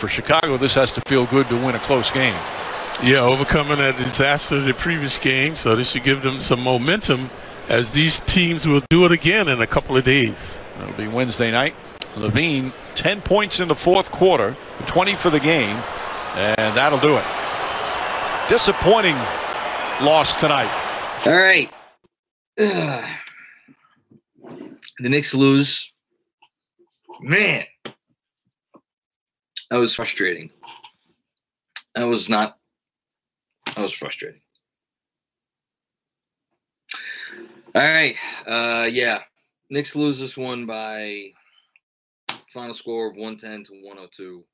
For Chicago, this has to feel good to win a close game. Yeah, overcoming that disaster of the previous game, so this should give them some momentum as these teams will do it again in a couple of days. It'll be Wednesday night. LaVine, 10 points in the fourth quarter, 20 for the game, and that'll do it. Disappointing loss tonight. All right. Ugh. The Knicks lose. Man, that was frustrating. That was not. That was frustrating. All right. Uh, yeah. Knicks lose this one by final score of 110 to 102.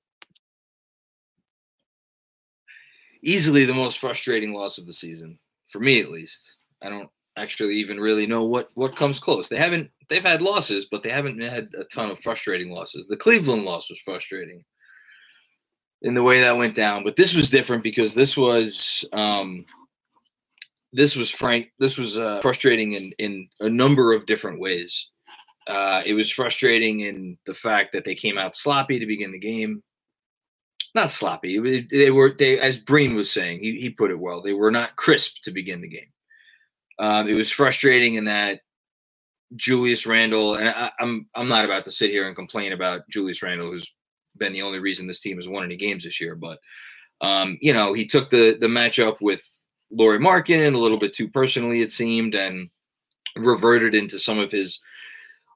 Easily the most frustrating loss of the season, for me at least. I don't actually even really know what what comes close. They haven't they've had losses, but they haven't had a ton of frustrating losses. The Cleveland loss was frustrating in the way that went down, but this was different because this was um this was frank this was uh, frustrating in in a number of different ways. Uh, it was frustrating in the fact that they came out sloppy to begin the game. Not sloppy. They were they as Breen was saying. He he put it well. They were not crisp to begin the game. Um, it was frustrating in that Julius Randle, and I, I'm I'm not about to sit here and complain about Julius Randle, who's been the only reason this team has won any games this year. But um, you know, he took the the matchup with Lauri Markkanen a little bit too personally, it seemed, and reverted into some of his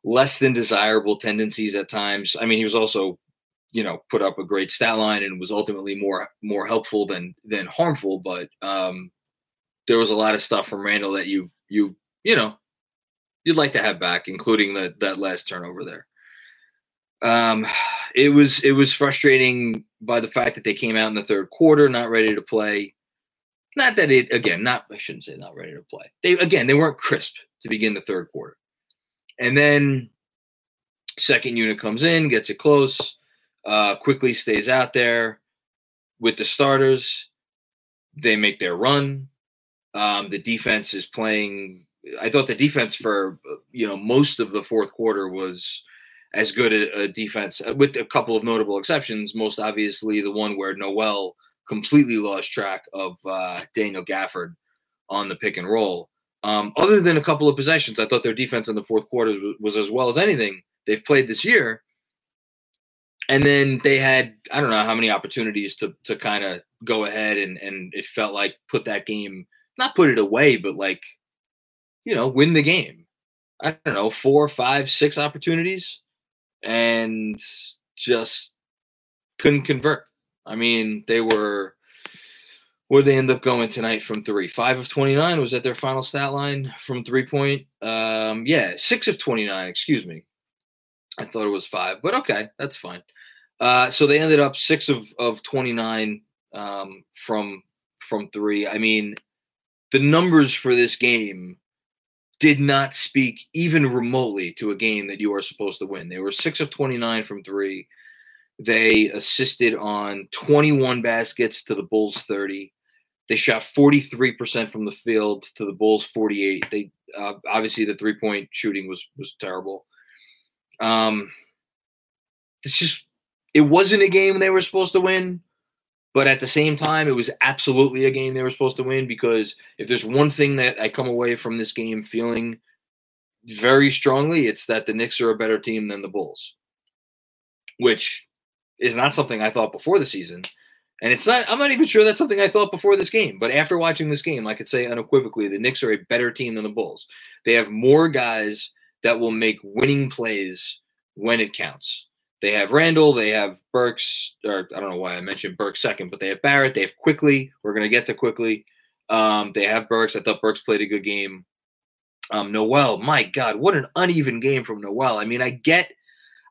less than desirable tendencies at times. I mean, he was also, you know, put up a great stat line and was ultimately more more helpful than than harmful. But um, there was a lot of stuff from Randle that you you you know you'd like to have back, including that that last turnover there. Um, it was it was frustrating by the fact that they came out in the third quarter not ready to play. Not that it again, not I shouldn't say not ready to play. They again they weren't crisp to begin the third quarter, and then second unit comes in, gets it close, uh, quickly stays out there with the starters. They make their run. Um, the defense is playing. I thought the defense for you know most of the fourth quarter was as good a, a defense, uh, with a couple of notable exceptions. Most obviously, the one where Noel completely lost track of uh, Daniel Gafford on the pick and roll. Um, other than a couple of possessions, I thought their defense in the fourth quarter was, was as well as anything they've played this year. And then they had I don't know how many opportunities to to kind of go ahead and and it felt like put that game not put it away, but like you know win the game. I don't know four, five, six opportunities, and just couldn't convert. I mean, they were Where they end up going tonight from three? Five of 29 was that their final stat line from three point? Um, yeah, six of 29, excuse me. I thought it was five, but okay, that's fine. Uh, so they ended up six of, of 29 um, from from three. I mean, the numbers for this game did not speak even remotely to a game that you are supposed to win. They were six of 29 from three. They assisted on 21 baskets to the Bulls 30. They shot 43% from the field to the Bulls 48. They uh, obviously the three point shooting was was terrible. Um, it's just it wasn't a game they were supposed to win, but at the same time, it was absolutely a game they were supposed to win because if there's one thing that I come away from this game feeling very strongly, it's that the Knicks are a better team than the Bulls, which is not something I thought before the season. And it's not, I'm not even sure that's something I thought before this game. But after watching this game, I could say unequivocally the Knicks are a better team than the Bulls. They have more guys that will make winning plays when it counts. They have Randle. they have Burks, or I don't know why I mentioned Burks second, but they have Barrett, they have Quickley. We're going to get to Quickley. Um, they have Burks. I thought Burks played a good game. Um, Noel, my God, what an uneven game from Noel. I mean, I get,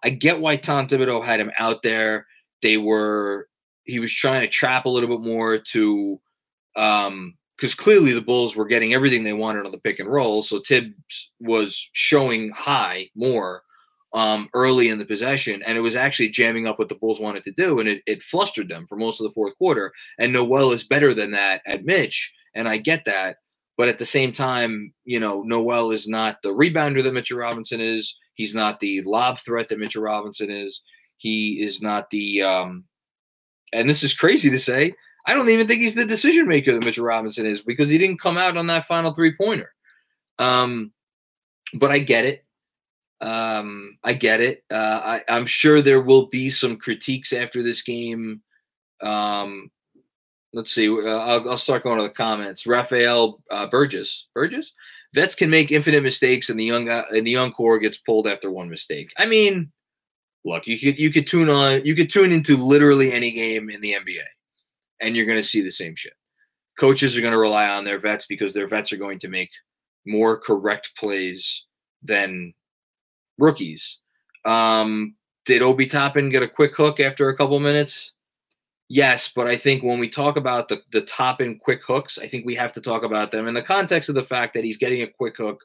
I get why Tom Thibodeau had him out there. They were he was trying to trap a little bit more to um because clearly the Bulls were getting everything they wanted on the pick and roll. So Thibs was showing high more um, early in the possession, and it was actually jamming up what the Bulls wanted to do, and it, it flustered them for most of the fourth quarter. And Noel is better than that at Mitch, and I get that. But at the same time, you know, Noel is not the rebounder that Mitchell Robinson is. He's not the lob threat that Mitchell Robinson is. He is not the um, and this is crazy to say, I don't even think he's the decision maker that Mitchell Robinson is because he didn't come out on that final three pointer. Um, but I get it. Um, I get it. Uh, I, am sure there will be some critiques after this game. Um, let's see. Uh, I'll, I'll, start going to the comments. Raphael uh, Burgess. Burgess. Vets can make infinite mistakes, and the young uh, and the young core gets pulled after one mistake. I mean, look, you could you could tune on you could tune into literally any game in the NBA, and you're going to see the same shit. Coaches are going to rely on their vets because their vets are going to make more correct plays than rookies. Um, did Obi Toppin get a quick hook after a couple minutes? Yes, but I think when we talk about the the Toppin quick hooks, I think we have to talk about them in the context of the fact that he's getting a quick hook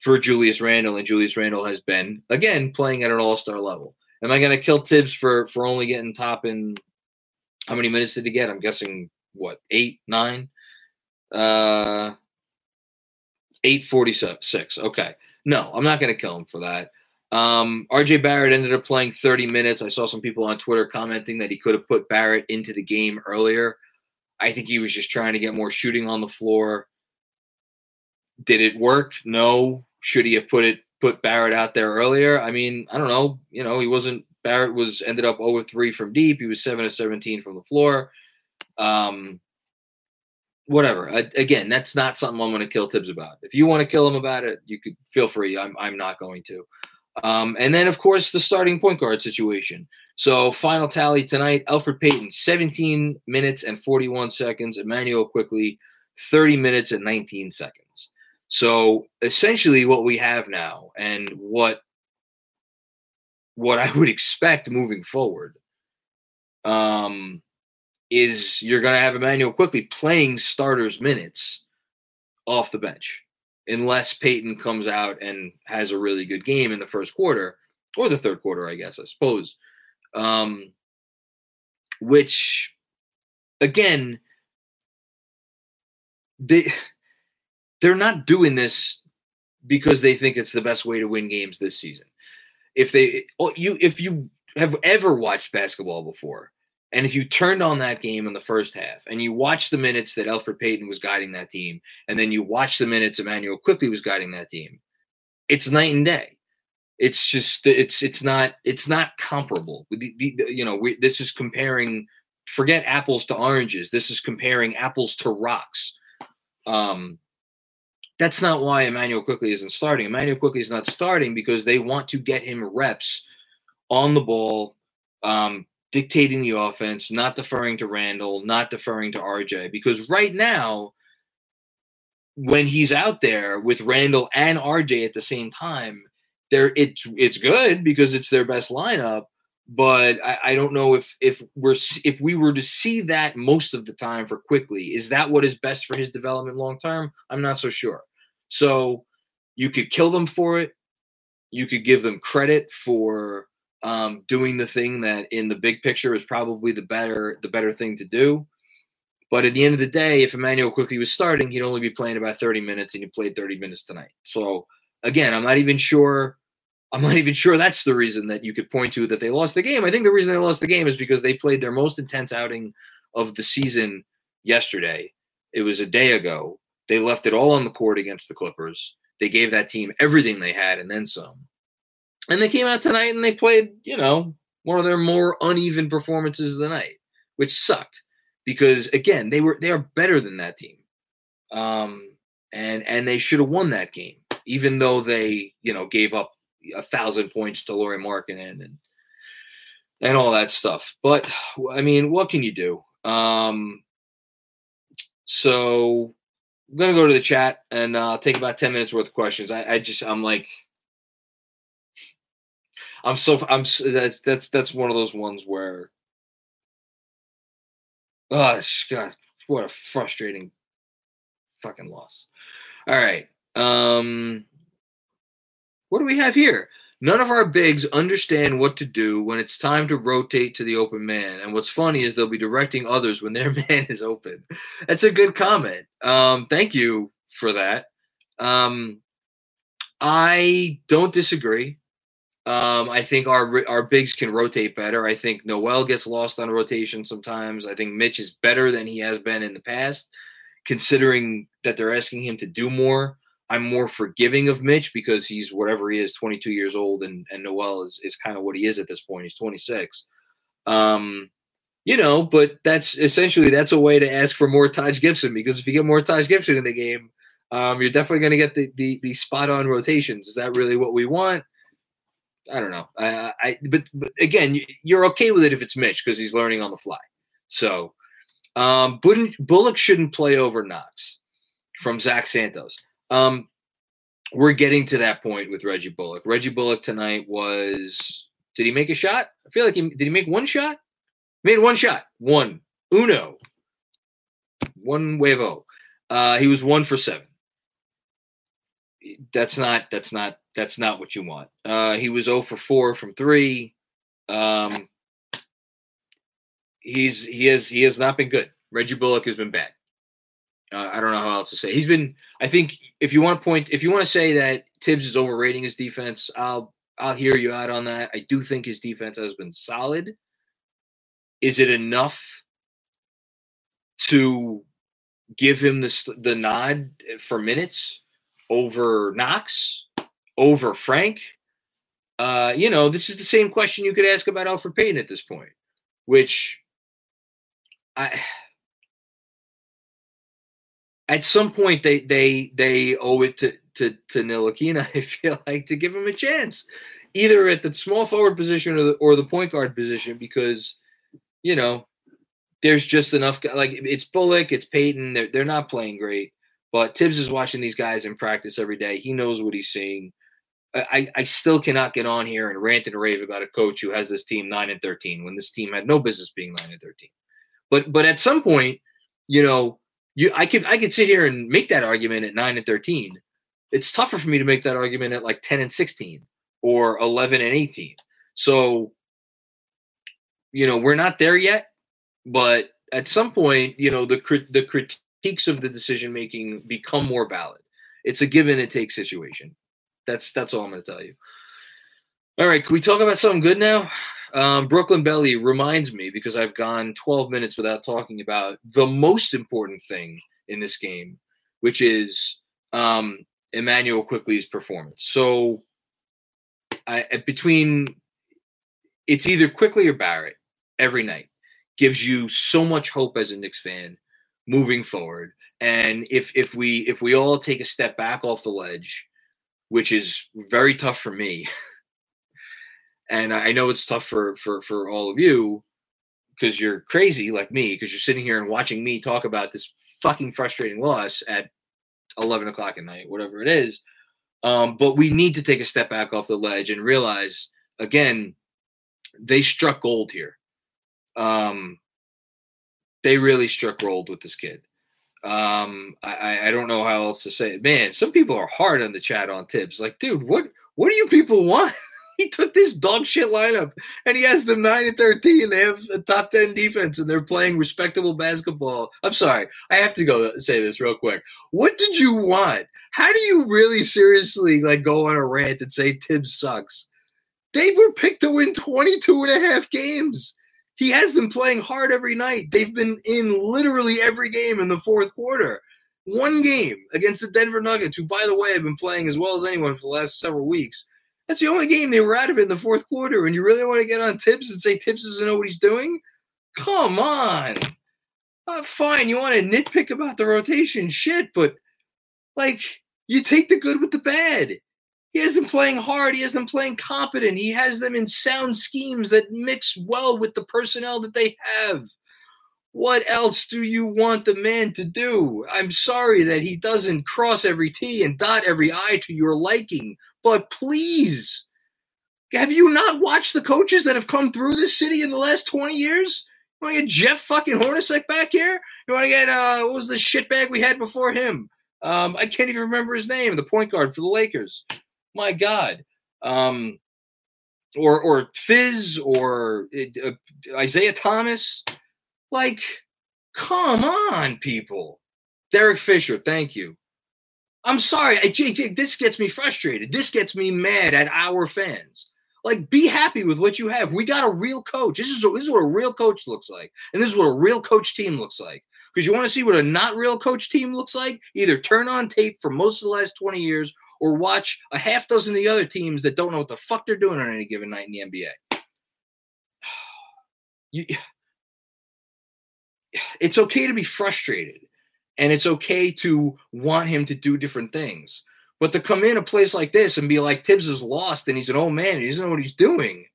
for Julius Randle, and Julius Randle has been again playing at an All Star level. Am I going to kill Thibs for for only getting Toppin? How many minutes did he get? I'm guessing what eight, nine, uh, eight forty six. Okay, no, I'm not going to kill him for that. Um, RJ Barrett ended up playing 30 minutes. I saw some people on Twitter commenting that he could have put Barrett into the game earlier. I think he was just trying to get more shooting on the floor. Did it work? No. Should he have put it put Barrett out there earlier. I mean, I don't know. You know, he wasn't Barrett was ended up over 3 from deep. He was 7 of 17 from the floor. Um whatever. I, again, that's not something I'm going to kill Thibs about. If you want to kill him about it, you could feel free. I'm I'm not going to. Um, and then of course the starting point guard situation. So final tally tonight: Elfrid Payton, 17 minutes and 41 seconds. Immanuel Quickley, 30 minutes and 19 seconds. So essentially, what we have now, and what what I would expect moving forward, um, is you're going to have Immanuel Quickley playing starters minutes off the bench, unless Payton comes out and has a really good game in the first quarter or the third quarter, I guess, I suppose. Um, which, again, they they're not doing this because they think it's the best way to win games this season. If they oh, you if you have ever watched basketball before, and if you turned on that game in the first half and you watched the minutes that Elfrid Payton was guiding that team, and then you watch the minutes Immanuel Quickley was guiding that team, it's night and day. It's just it's it's not it's not comparable. The, the, you know, we, this is comparing. Forget apples to oranges. This is comparing apples to rocks. Um, that's not why Immanuel Quickley isn't starting. Immanuel Quickley is not starting because they want to get him reps on the ball, um, dictating the offense, not deferring to Randle, not deferring to RJ. Because right now, when he's out there with Randle and RJ at the same time, there it's it's good because it's their best lineup. But I, I don't know if if we're if we were to see that most of the time for Quickley, is that what is best for his development long term? I'm not so sure. So you could kill them for it. You could give them credit for um, doing the thing that in the big picture is probably the better the better thing to do. But at the end of the day, if Immanuel Quickley was starting, he'd only be playing about 30 minutes, and he played 30 minutes tonight. So again, I'm not even sure. I'm not even sure that's the reason that you could point to that they lost the game. I think the reason they lost the game is because they played their most intense outing of the season yesterday. It was a day ago. They left it all on the court against the Clippers. They gave that team everything they had and then some. And they came out tonight and they played, you know, one of their more uneven performances of the night, which sucked because again, they were they are better than that team. Um and and they should have won that game, even though they, you know, gave up a thousand points to Lauri Markkanen and and all that stuff. But I mean, what can you do? Um so I'm gonna go to the chat and uh, take about ten minutes worth of questions. I, I just I'm like I'm so I'm that's that's that's one of those ones where oh god what a frustrating fucking loss. All right. Um what do we have here? None of our bigs understand what to do when it's time to rotate to the open man. And what's funny is they'll be directing others when their man is open. That's a good comment. Um, thank you for that. Um, I don't disagree. Um, I think our our bigs can rotate better. I think Noel gets lost on rotation sometimes. I think Mitch is better than he has been in the past, considering that they're asking him to do more. I'm more forgiving of Mitch because he's whatever he is, 22 years old, and and Noel is is kind of what he is at this point. He's 26. Um, you know, but that's essentially that's a way to ask for more Taj Gibson because if you get more Taj Gibson in the game, um, you're definitely going to get the, the the spot on rotations. Is that really what we want? I don't know. I, I but, but again, you're okay with it if it's Mitch because he's learning on the fly. So, um, Bullock shouldn't play over Knox from Zach Santos. Um, we're getting to that point with Reggie Bullock. Reggie Bullock tonight was. Did he make a shot? I feel like he did. He make one shot. Made one shot. One. Uno. One huevo. Uh, he was one for seven. That's not. That's not. That's not what you want. Uh, he was 0 for four from three. Um, he's he has he has not been good. Reggie Bullock has been bad. Uh, I don't know how else to say. He's been. I think if you want to point, if you want to say that Thibs is overrating his defense, I'll I'll hear you out on that. I do think his defense has been solid. Is it enough to give him the the nod for minutes over Knox, over Frank? Uh, you know, this is the same question you could ask about Elfrid Payton at this point, which I at some point they they they owe it to to to Ntilikina, I feel like, to give him a chance, either at the small forward position or the or the point guard position, because you know there's just enough. Like it's Bullock, it's Payton. They're they're not playing great, but Thibs is watching these guys in practice every day. He knows what he's seeing. I, I still cannot get on here and rant and rave about a coach who has this team nine and thirteen when this team had no business being nine and thirteen. But but at some point, you know, you I could I could sit here and make that argument at nine and thirteen. It's tougher for me to make that argument at like ten and sixteen or eleven and eighteen. So, you know, we're not there yet, but at some point, you know, the the critiques of the decision making become more valid. It's a give and take situation. That's that's all I'm going to tell you. All right, can we talk about something good now? Um, Brooklyn Belly reminds me because I've gone 12 minutes without talking about the most important thing in this game, which is um, Immanuel Quickley's performance. So, I, between it's either Quickley or Barrett every night gives you so much hope as a Knicks fan moving forward. And if if we if we all take a step back off the ledge, which is very tough for me. and I know it's tough for for for all of you. because you're crazy like me, because you're sitting here and watching me talk about this fucking frustrating loss at 11 o'clock at night, whatever it is. Um, but we need to take a step back off the ledge and realize again, they struck gold here. Um, they really struck gold with this kid. Um, I, I don't know how else to say it. Man, some people are hard on the chat on Thibs. Like, dude, what what do you people want? he took this dog shit lineup and he has them 9 and 13. They have a top 10 defense and they're playing respectable basketball. I'm sorry. I have to go say this real quick. What did you want? How do you really seriously like go on a rant and say Thibs sucks? They were picked to win 22 and a half games. He has them playing hard every night. They've been in literally every game in the fourth quarter. One game against the Denver Nuggets, who, by the way, have been playing as well as anyone for the last several weeks. That's the only game they were out of it in the fourth quarter. And you really want to get on Thibs and say Thibs doesn't know what he's doing? Come on. Uh, fine, you want to nitpick about the rotation, shit, but like you take the good with the bad. He them playing hard. He them playing competent. He has them in sound schemes that mix well with the personnel that they have. What else do you want the man to do? I'm sorry that he doesn't cross every T and dot every I to your liking, but please, have you not watched the coaches that have come through this city in the last 20 years? You want to get Jeff fucking Hornacek back here? You want to get, uh, what was the shitbag we had before him? Um, I can't even remember his name, the point guard for the Lakers. My God. Um, or, or Fizz or uh, Isaiah Thomas. Like, come on, people. Derek Fisher, thank you. I'm sorry. I, this gets me frustrated. This gets me mad at our fans. Like, be happy with what you have. We got a real coach. This is, this is what a real coach looks like. And this is what a real coach team looks like. Because you want to see what a not real coach team looks like? Either turn on tape for most of the last 20 years or watch a half dozen of the other teams that don't know what the fuck they're doing on any given night in the NBA. You, it's okay to be frustrated and it's okay to want him to do different things. But to come in a place like this and be like Thibs is lost and he's an old man and he doesn't know what he's doing.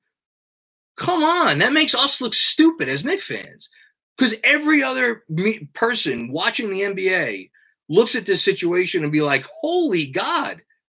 Come on, that makes us look stupid as Knick fans. Because every other me- person watching the NBA looks at this situation and be like, holy God,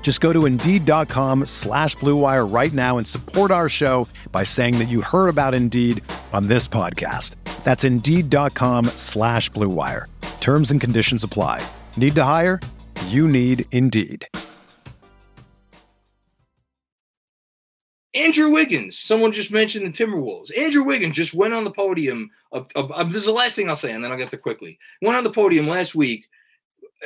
Just go to Indeed.com slash BlueWire right now and support our show by saying that you heard about Indeed on this podcast. That's Indeed.com slash BlueWire. Terms and conditions apply. Need to hire? You need Indeed. Andrew Wiggins, someone just mentioned the Timberwolves. Andrew Wiggins just went on the podium. Of, of, of, this is the last thing I'll say, and then I'll get to Quickley. Went on the podium last week.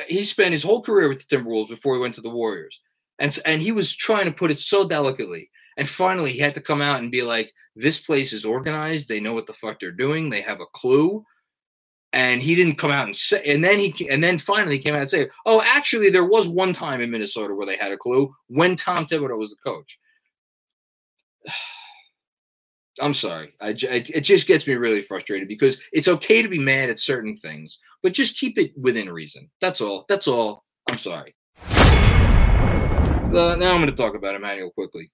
He spent his whole career with the Timberwolves before he went to the Warriors, and and he was trying to put it so delicately. And finally, he had to come out and be like, "This place is organized. They know what the fuck they're doing. They have a clue." and he didn't come out and say and then he and then finally came out and say oh actually there was one time in minnesota where they had a clue when tom thibodeau was the coach i'm sorry I, it just gets me really frustrated because it's okay to be mad at certain things but just keep it within reason that's all that's all i'm sorry uh, now i'm going to talk about Immanuel Quickley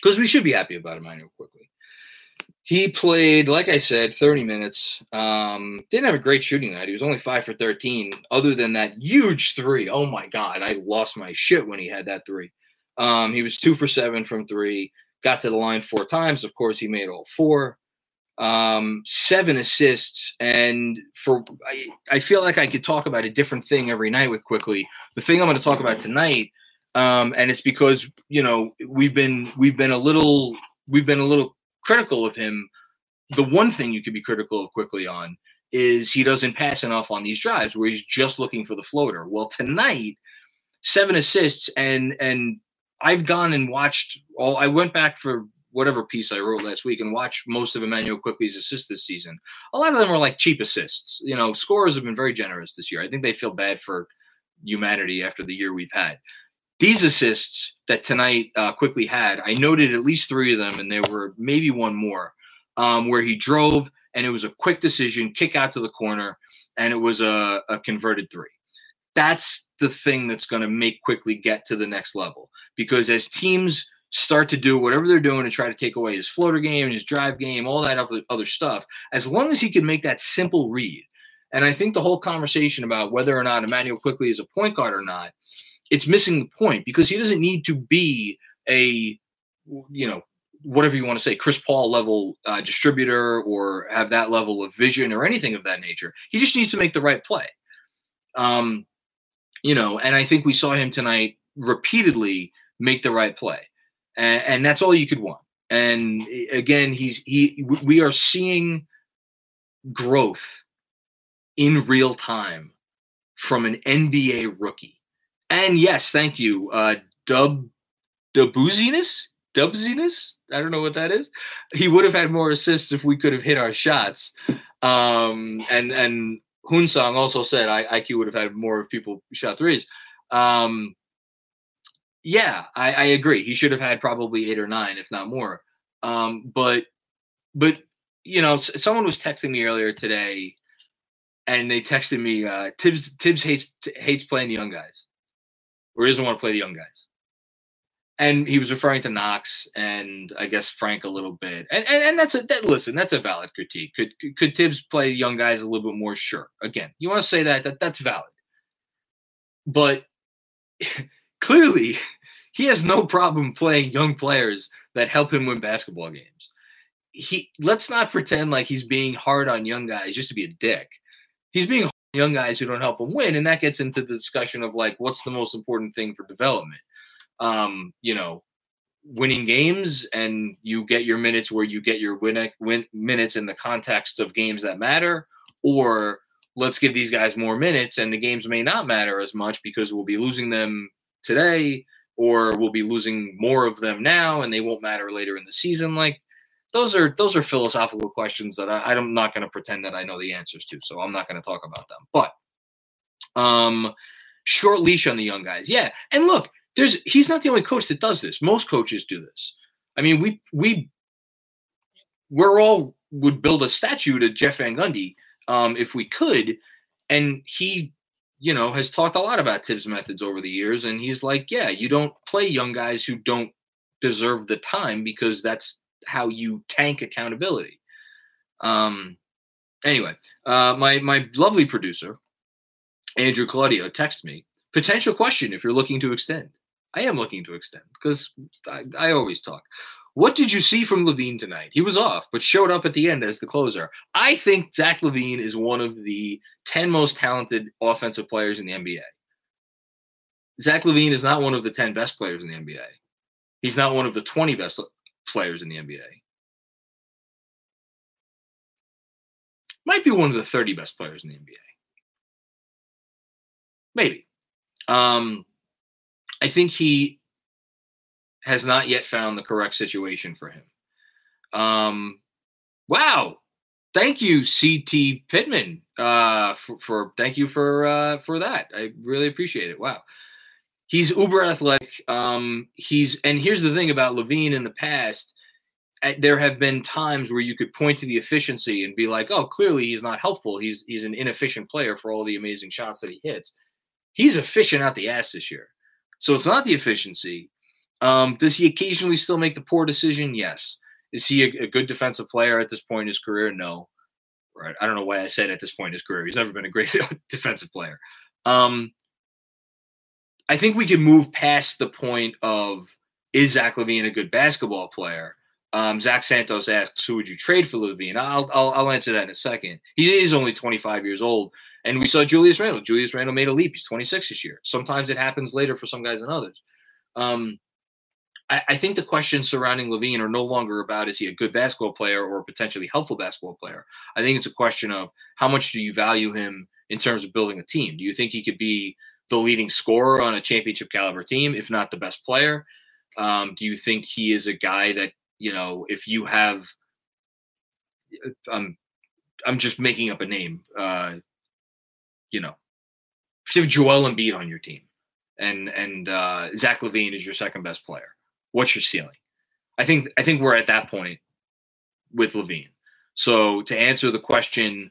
because we should be happy about Immanuel Quickley. he played, like I said, 30 minutes. Um, didn't have a great shooting night. He was only five for 13, other than that huge three. Oh my God, I lost my shit when he had that three. Um, he was two for seven from three, got to the line four times. Of course, he made all four. um, seven assists, and for I, I feel like I could talk about a different thing every night with Quickley. The thing I'm going to talk about tonight, um, and it's because you know we've been we've been a little we've been a little critical of him. The one thing you could be critical of Quickley on is he doesn't pass enough on these drives where he's just looking for the floater. Well, tonight, seven assists and and I've gone and watched all I went back for whatever piece I wrote last week and watched most of Immanuel Quickley's assists this season. A lot of them were like cheap assists. You know, scorers have been very generous this year. I think they feel bad for humanity after the year we've had. These assists that tonight uh, Quickley had, I noted at least three of them, and there were maybe one more um, where he drove and it was a quick decision, kick out to the corner, and it was a, a converted three. That's the thing that's going to make Quickley get to the next level because as teams start to do whatever they're doing to try to take away his floater game, his drive game, all that other, other stuff, as long as he can make that simple read. And I think the whole conversation about whether or not Immanuel Quickley is a point guard or not, it's missing the point because he doesn't need to be a, you know, whatever you want to say, Chris Paul level uh, distributor or have that level of vision or anything of that nature. He just needs to make the right play. Um, you know, and I think we saw him tonight repeatedly make the right play, and, and that's all you could want. And again, he's he. We are seeing growth in real time from an NBA rookie. And yes, thank you, uh, Dub Dubuzinus. Dubziness. I don't know what that is. He would have had more assists if we could have hit our shots. Um, and and Hunsong also said I, IQ would have had more if people shot threes. Um, yeah, I, I, agree. He should have had probably eight or nine, if not more. Um, but but you know, someone was texting me earlier today, and they texted me uh, Thibs Thibs hates hates playing the young guys, or he doesn't want to play the young guys and he was referring to Knox and I guess Frank a little bit. And and, and that's a that, listen, that's a valid critique. Could could Thibs play young guys a little bit more? Sure. Again, you want to say that, that that's valid. But clearly he has no problem playing young players that help him win basketball games. He let's not pretend like he's being hard on young guys just to be a dick. He's being young guys who don't help him win, and that gets into the discussion of like what's the most important thing for development um, you know, winning games and you get your minutes where you get your win, win minutes in the context of games that matter, or let's give these guys more minutes and the games may not matter as much because we'll be losing them today or we'll be losing more of them now and they won't matter later in the season. Like those are those are philosophical questions that I, i'm not going to pretend that i know the answers to so i'm not going to talk about them. But um short leash on the young guys. Yeah and look there's he's not the only coach that does this. Most coaches do this. I mean, we we we're all would build a statue to Jeff Van Gundy um, if we could, and he, you know, has talked a lot about Thibs methods over the years, and he's like, yeah, you don't play young guys who don't deserve the time because that's how you tank accountability. Um, anyway, uh, my my lovely producer Andrew Claudio texted me potential question if you're looking to extend. I am looking to extend because I, I always talk. What did you see from LaVine tonight? He was off, but showed up at the end as the closer. I think Zach LaVine is one of the 10 most talented offensive players in the NBA. Zach LaVine is not one of the 10 best players in the NBA. He's not one of the 20 best players in the NBA. Might be one of the 30 best players in the NBA. Maybe. Um, I think he has not yet found the correct situation for him. Um, wow. Thank you, CT Pittman, uh, for, for thank you for uh, for that. I really appreciate it. Wow, he's uber athletic. Um, he's and here's the thing about LaVine in the past. There have been times where you could point to the efficiency and be like, "Oh, clearly he's not helpful. He's he's an inefficient player for all the amazing shots that he hits." He's efficient out the ass this year. So it's not the efficiency. Um, does he occasionally still make the poor decision? Yes. Is he a, a, good defensive player at this point in his career? No. Right. I don't know why I said at this point in his career. He's never been a great defensive player. Um, I think we can move past the point of is Zach LaVine a good basketball player? Um, Zach Santos asks, "Who would you trade for LaVine?" I'll, I'll I'll answer that in a second. He is only 25 years old, and we saw Julius Randle. Julius Randle made a leap. He's 26 this year. Sometimes it happens later for some guys than others. Um, I, I think the questions surrounding LaVine are no longer about is he a good basketball player or a potentially helpful basketball player. I think it's a question of how much do you value him in terms of building a team. Do you think he could be the leading scorer on a championship caliber team, if not the best player? Um, do you think he is a guy that you know if you have um, I'm just making up a name. Uh, you know, if you have Joel Embiid on your team, and and uh, Zach LaVine is your second best player, what's your ceiling? I think I think we're at that point with LaVine. So to answer the question,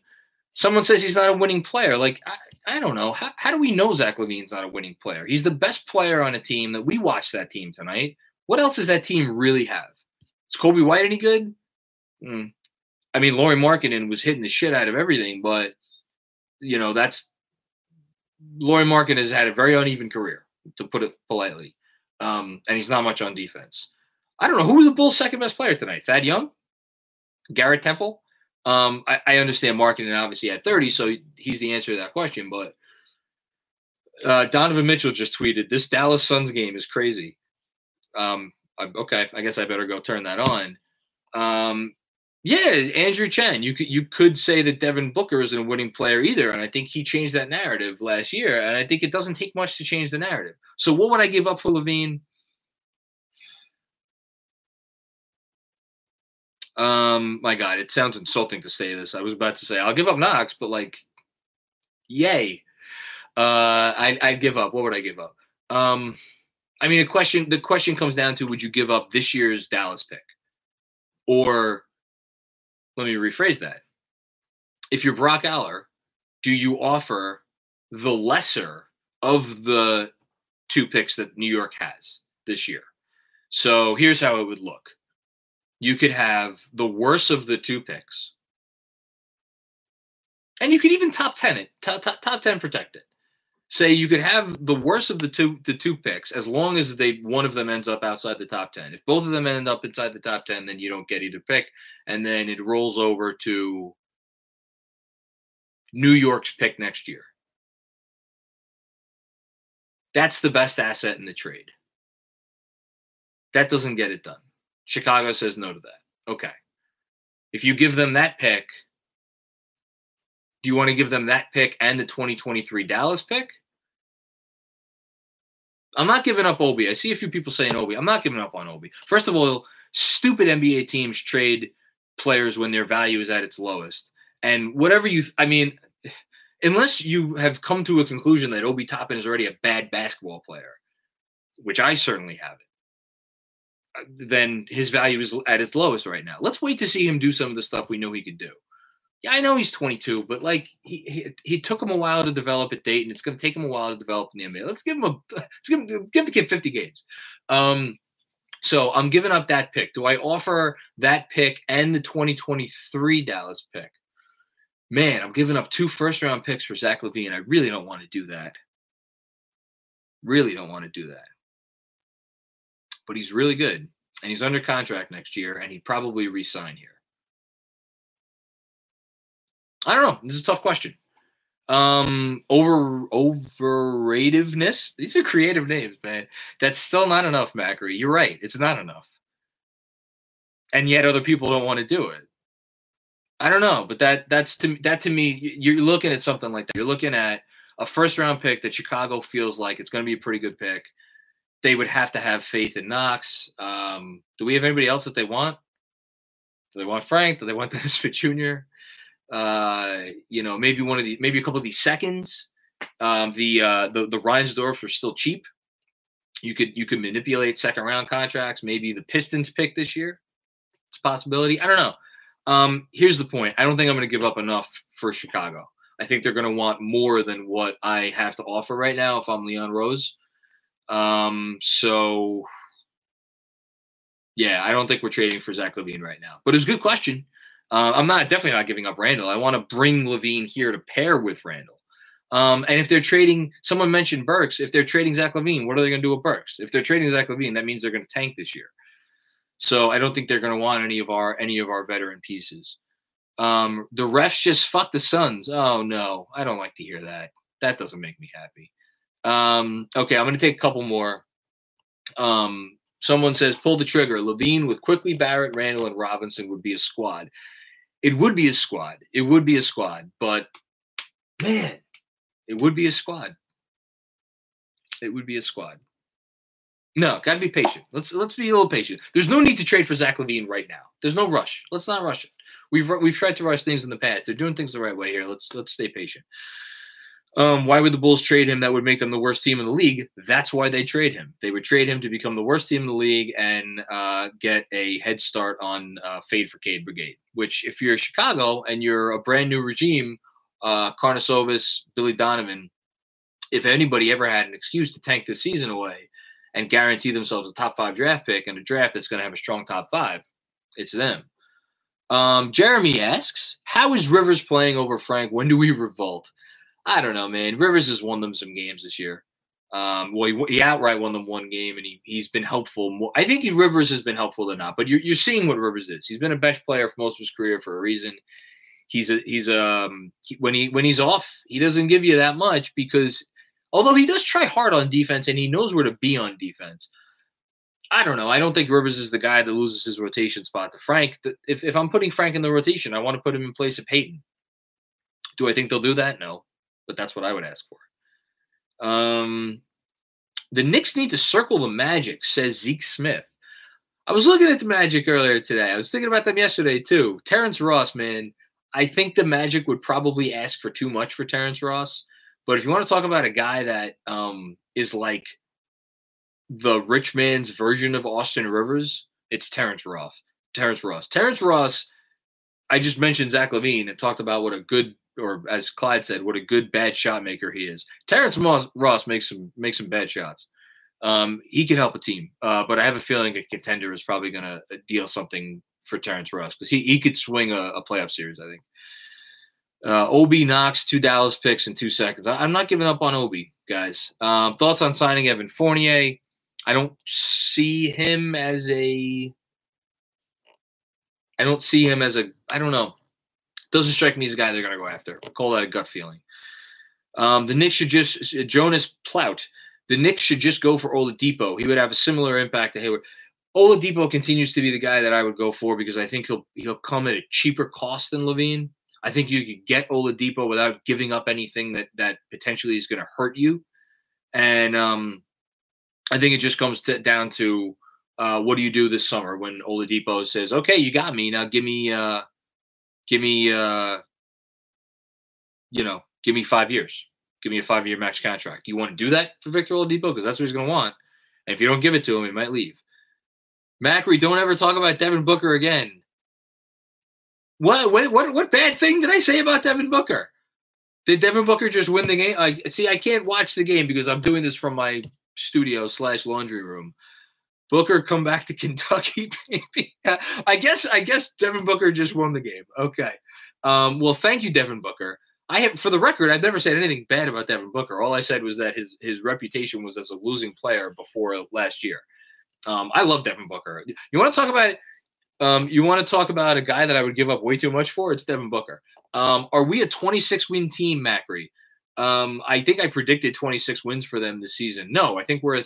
someone says he's not a winning player. Like I, I don't know. How, how do we know Zach LaVine's not a winning player? He's the best player on a team that we watched that team tonight. What else does that team really have? Is Coby White any good? Mm. I mean, Lauri Markkanen was hitting the shit out of everything, but you know that's Lauri Markkanen has had a very uneven career, to put it politely, um, and he's not much on defense. I don't know who was the Bulls' second best player tonight. Thad Young, Garrett Temple. Um, I, I, understand Markkanen obviously at 30, so he's the answer to that question. But uh, Donovan Mitchell just tweeted, "This Dallas Suns game is crazy." Um, I, okay, I guess I better go turn that on. Um, yeah, Andrew Chen. You could you could say that Devin Booker isn't a winning player either, and I think he changed that narrative last year. And I think it doesn't take much to change the narrative. So what would I give up for LaVine? Um, my God, it sounds insulting to say this. I was about to say I'll give up Knox, but like, yay. Uh, I I give up. What would I give up? Um, I mean, the question the question comes down to: Would you give up this year's Dallas pick, or let me rephrase that. If you're Brock Aller, do you offer the lesser of the two picks that New York has this year? So here's how it would look. You could have the worst of the two picks. And you could even top 10 it, top, top, top 10 protect it say you could have the worst of the two the two picks as long as they one of them ends up outside the top 10 if both of them end up inside the top 10 then you don't get either pick and then it rolls over to new york's pick next year. That's the best asset in the trade. That doesn't get it done. Chicago says no to that. Okay. If you give them that pick do you want to give them that pick and the 2023 Dallas pick? I'm not giving up Obi. I see a few people saying Obi. I'm not giving up on Obi. First of all, stupid NBA teams trade players when their value is at its lowest. And whatever you, I mean, unless you have come to a conclusion that Obi Toppin is already a bad basketball player, which I certainly haven't, uh, then his value is at its lowest right now. Let's wait to see him do some of the stuff we know he could do yeah, I know he's 22, but like he, he, he took him a while to develop at Dayton. It's going to take him a while to develop in the NBA. Let's give him a let's give him, give the kid 50 games. Um, so I'm giving up that pick. Do I offer that pick and the 2023 Dallas pick? Man, I'm giving up two first round picks for Zach LaVine. I really don't want to do that. Really don't want to do that. But he's really good, and he's under contract next year, and he'd probably resign here. I don't know. This is a tough question. Um, over overratedness. These are creative names, man. That's still not enough, Macri. You're right. It's not enough. And yet other people don't want to do it. I don't know, but that that's to that to me. You're looking at something like that. You're looking at a first round pick that Chicago feels like it's going to be a pretty good pick. They would have to have faith in Knox. Um, do we have anybody else that they want? Do they want Frank? Do they want Dennis Smith Jr.? Uh, you know, maybe one of the maybe a couple of these seconds. Um, the uh, the the Reinsdorfs are still cheap. You could you could manipulate second round contracts. Maybe the Pistons pick this year. It's a possibility. I don't know. Um, here's the point. I don't think I'm going to give up enough for Chicago. I think they're going to want more than what I have to offer right now if I'm Leon Rose. Um, so yeah, I don't think we're trading for Zach LaVine right now. But it's a good question. Uh, I'm not definitely not giving up Randle. I want to bring LaVine here to pair with Randle. Um, and if they're trading, someone mentioned Burks. If they're trading Zach LaVine, what are they going to do with Burks? If they're trading Zach LaVine, that means they're going to tank this year. So I don't think they're going to want any of our any of our veteran pieces. Um, the refs just fuck the Suns. Oh no, I don't like to hear that. That doesn't make me happy. Um, okay, I'm going to take a couple more. Um, someone says pull the trigger. LaVine with Quickley Barrett, Randle, and Robinson would be a squad. It would be a squad. It would be a squad, but man, it would be a squad. It would be a squad. No, gotta be patient. Let's let's be a little patient. There's no need to trade for Zach LaVine right now. There's no rush. Let's not rush it. We've we've tried to rush things in the past. They're doing things the right way here. Let's let's stay patient. Um, why would the Bulls trade him? That would make them the worst team in the league. That's why they trade him. They would trade him to become the worst team in the league and uh, get a head start on uh, Fade for Cade Brigade. Which, if you're Chicago and you're a brand new regime, uh, Billy Donovan, if anybody ever had an excuse to tank this season away and guarantee themselves a top five draft pick and a draft that's going to have a strong top five, it's them. Um, Jeremy asks, "How is Rivers playing over Frank? When do we revolt?" I don't know, man. Rivers has won them some games this year. Um, well, he, he, outright won them one game, and he he's been helpful. More. I think he, Rivers has been helpful than not. But you're you're seeing what Rivers is. He's been a bench player for most of his career for a reason. He's a he's um he, when he when he's off, he doesn't give you that much because although he does try hard on defense and he knows where to be on defense. I don't know. I don't think Rivers is the guy that loses his rotation spot to Frank. If if I'm putting Frank in the rotation, I want to put him in place of Payton. Do I think they'll do that? No but that's what I would ask for. Um, the Knicks need to circle the Magic, says Zeke Smith. I was looking at the Magic earlier today. I was thinking about them yesterday too. Terrence Ross, man, I think the Magic would probably ask for too much for Terrence Ross. But if you want to talk about a guy that um, is like the rich man's version of Austin Rivers, it's Terrence Ross. Terrence Ross. Terrence Ross. I just mentioned Zach LaVine and talked about what a good or as Clyde said, what a good bad shot maker he is. Terrence Moss, Ross makes some makes some bad shots. Um, he can help a team, uh, but I have a feeling a contender is probably going to uh, deal something for Terrence Ross because he he could swing a, a playoff series. I think. Uh, Obi Knox two Dallas picks in two seconds. I, am not giving up on Obi, guys. Um, thoughts on signing Evan Fournier? I don't see him as a. I don't see him as a. I don't know. Doesn't strike me as a guy they're going to go after. Call that a gut feeling. Um, the Knicks should just Jonas Plout. The Knicks should just go for Oladipo. He would have a similar impact to Hayward. Oladipo continues to be the guy that I would go for because I think he'll he'll come at a cheaper cost than LaVine. I think you could get Oladipo without giving up anything that that potentially is going to hurt you. And um, I think it just comes to, down to uh, what do you do this summer when Oladipo says, "Okay, you got me now. Give me uh, give me uh you know, give me five years. Give me a five year max contract. You want to do that for Victor Oladipo? Because that's what he's gonna want. And if you don't give it to him, he might leave. Macri, don't ever talk about Devin Booker again. What what what what bad thing did I say about Devin Booker? Did Devin Booker just win the game? I see I can't watch the game because I'm doing this from my studio slash laundry room. Booker come back to Kentucky, baby. I guess I guess Devin Booker just won the game. Okay. Um, well, thank you, Devin Booker. I have, for the record, I've never said anything bad about Devin Booker. All I said was that his his reputation was as a losing player before last year. Um, I love Devin Booker. You want to talk about um, you want to talk about a guy that I would give up way too much for? It's Devin Booker. Um, are we a 26 win team, Macri? Um, I think I predicted 26 wins for them this season. No, I think we're a,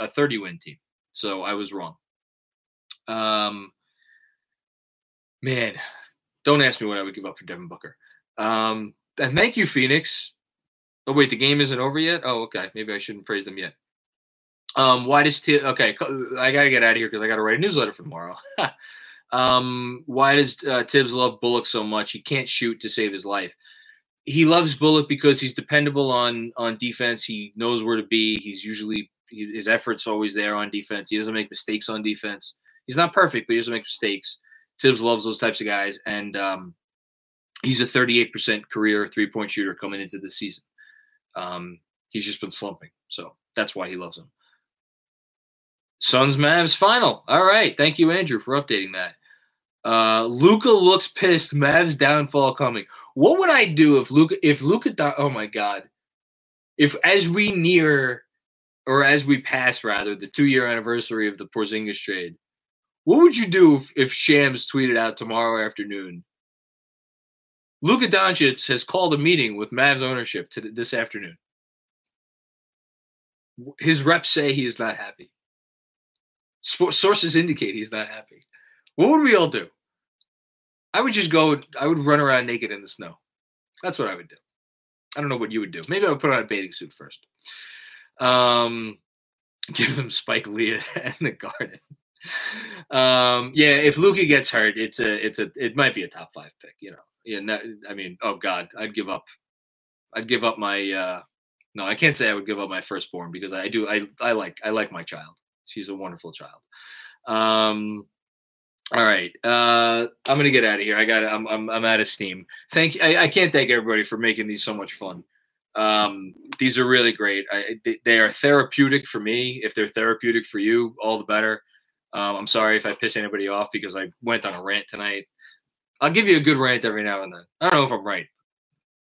a 30 win team. So I was wrong. Um, man, don't ask me what I would give up for Devin Booker. Um, and thank you, Phoenix. Oh wait, the game isn't over yet. Oh, okay. Maybe I shouldn't praise them yet. Um, why does T- okay? I gotta get out of here because I gotta write a newsletter for tomorrow. um, why does uh, Thibs love Bullock so much? He can't shoot to save his life. He loves Bullock because he's dependable on on defense. He knows where to be. He's usually his effort's always there on defense. He doesn't make mistakes on defense. He's not perfect, but he doesn't make mistakes. Thibs loves those types of guys, and um, he's a 38% career three point shooter coming into the season. Um, he's just been slumping, so that's why he loves him. Suns Mavs final. All right, thank you, Andrew, for updating that. Uh, Luka looks pissed. Mavs downfall coming. What would I do if Luka? If Luka? Oh my God! If as we near or as we pass rather the two year anniversary of the Porzingis trade, What would you do if, if Shams tweeted out tomorrow afternoon? Luka Doncic has called a meeting with Mavs ownership to this afternoon. His reps say he is not happy. Sources indicate he's not happy. What would we all do? I would just go. I would run around naked in the snow. That's what I would do. I don't know what you would do. Maybe I would put on a bathing suit first. Um, give them Spike Lee and the Garden. Um, yeah, if Luka gets hurt, it's a, it's a, it might be a top five pick. You know, yeah. I mean, oh God, I'd give up. I'd give up my. uh No, I can't say I would give up my firstborn because I do. I I like I like my child. She's a wonderful child. Um, all right. Uh, I'm gonna get out of here. I got. I'm. I'm. I'm out of steam. Thank. I, I can't thank everybody for making these so much fun. Um, these are really great. I, they are therapeutic for me. If they're therapeutic for you, all the better. Um, I'm sorry if I piss anybody off because I went on a rant tonight. I'll give you a good rant every now and then. I don't know if I'm right.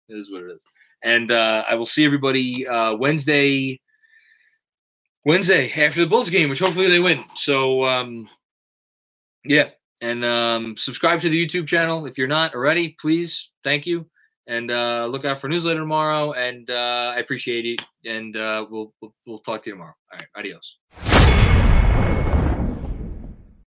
It is what it is. And uh, I will see everybody uh, Wednesday. Wednesday after the Bulls game, which hopefully they win. So um, yeah, and um, subscribe to the YouTube channel if you're not already. Please, thank you, and uh, look out for newsletter tomorrow. And uh, I appreciate it. And uh, we'll, we'll we'll talk to you tomorrow. All right, adios.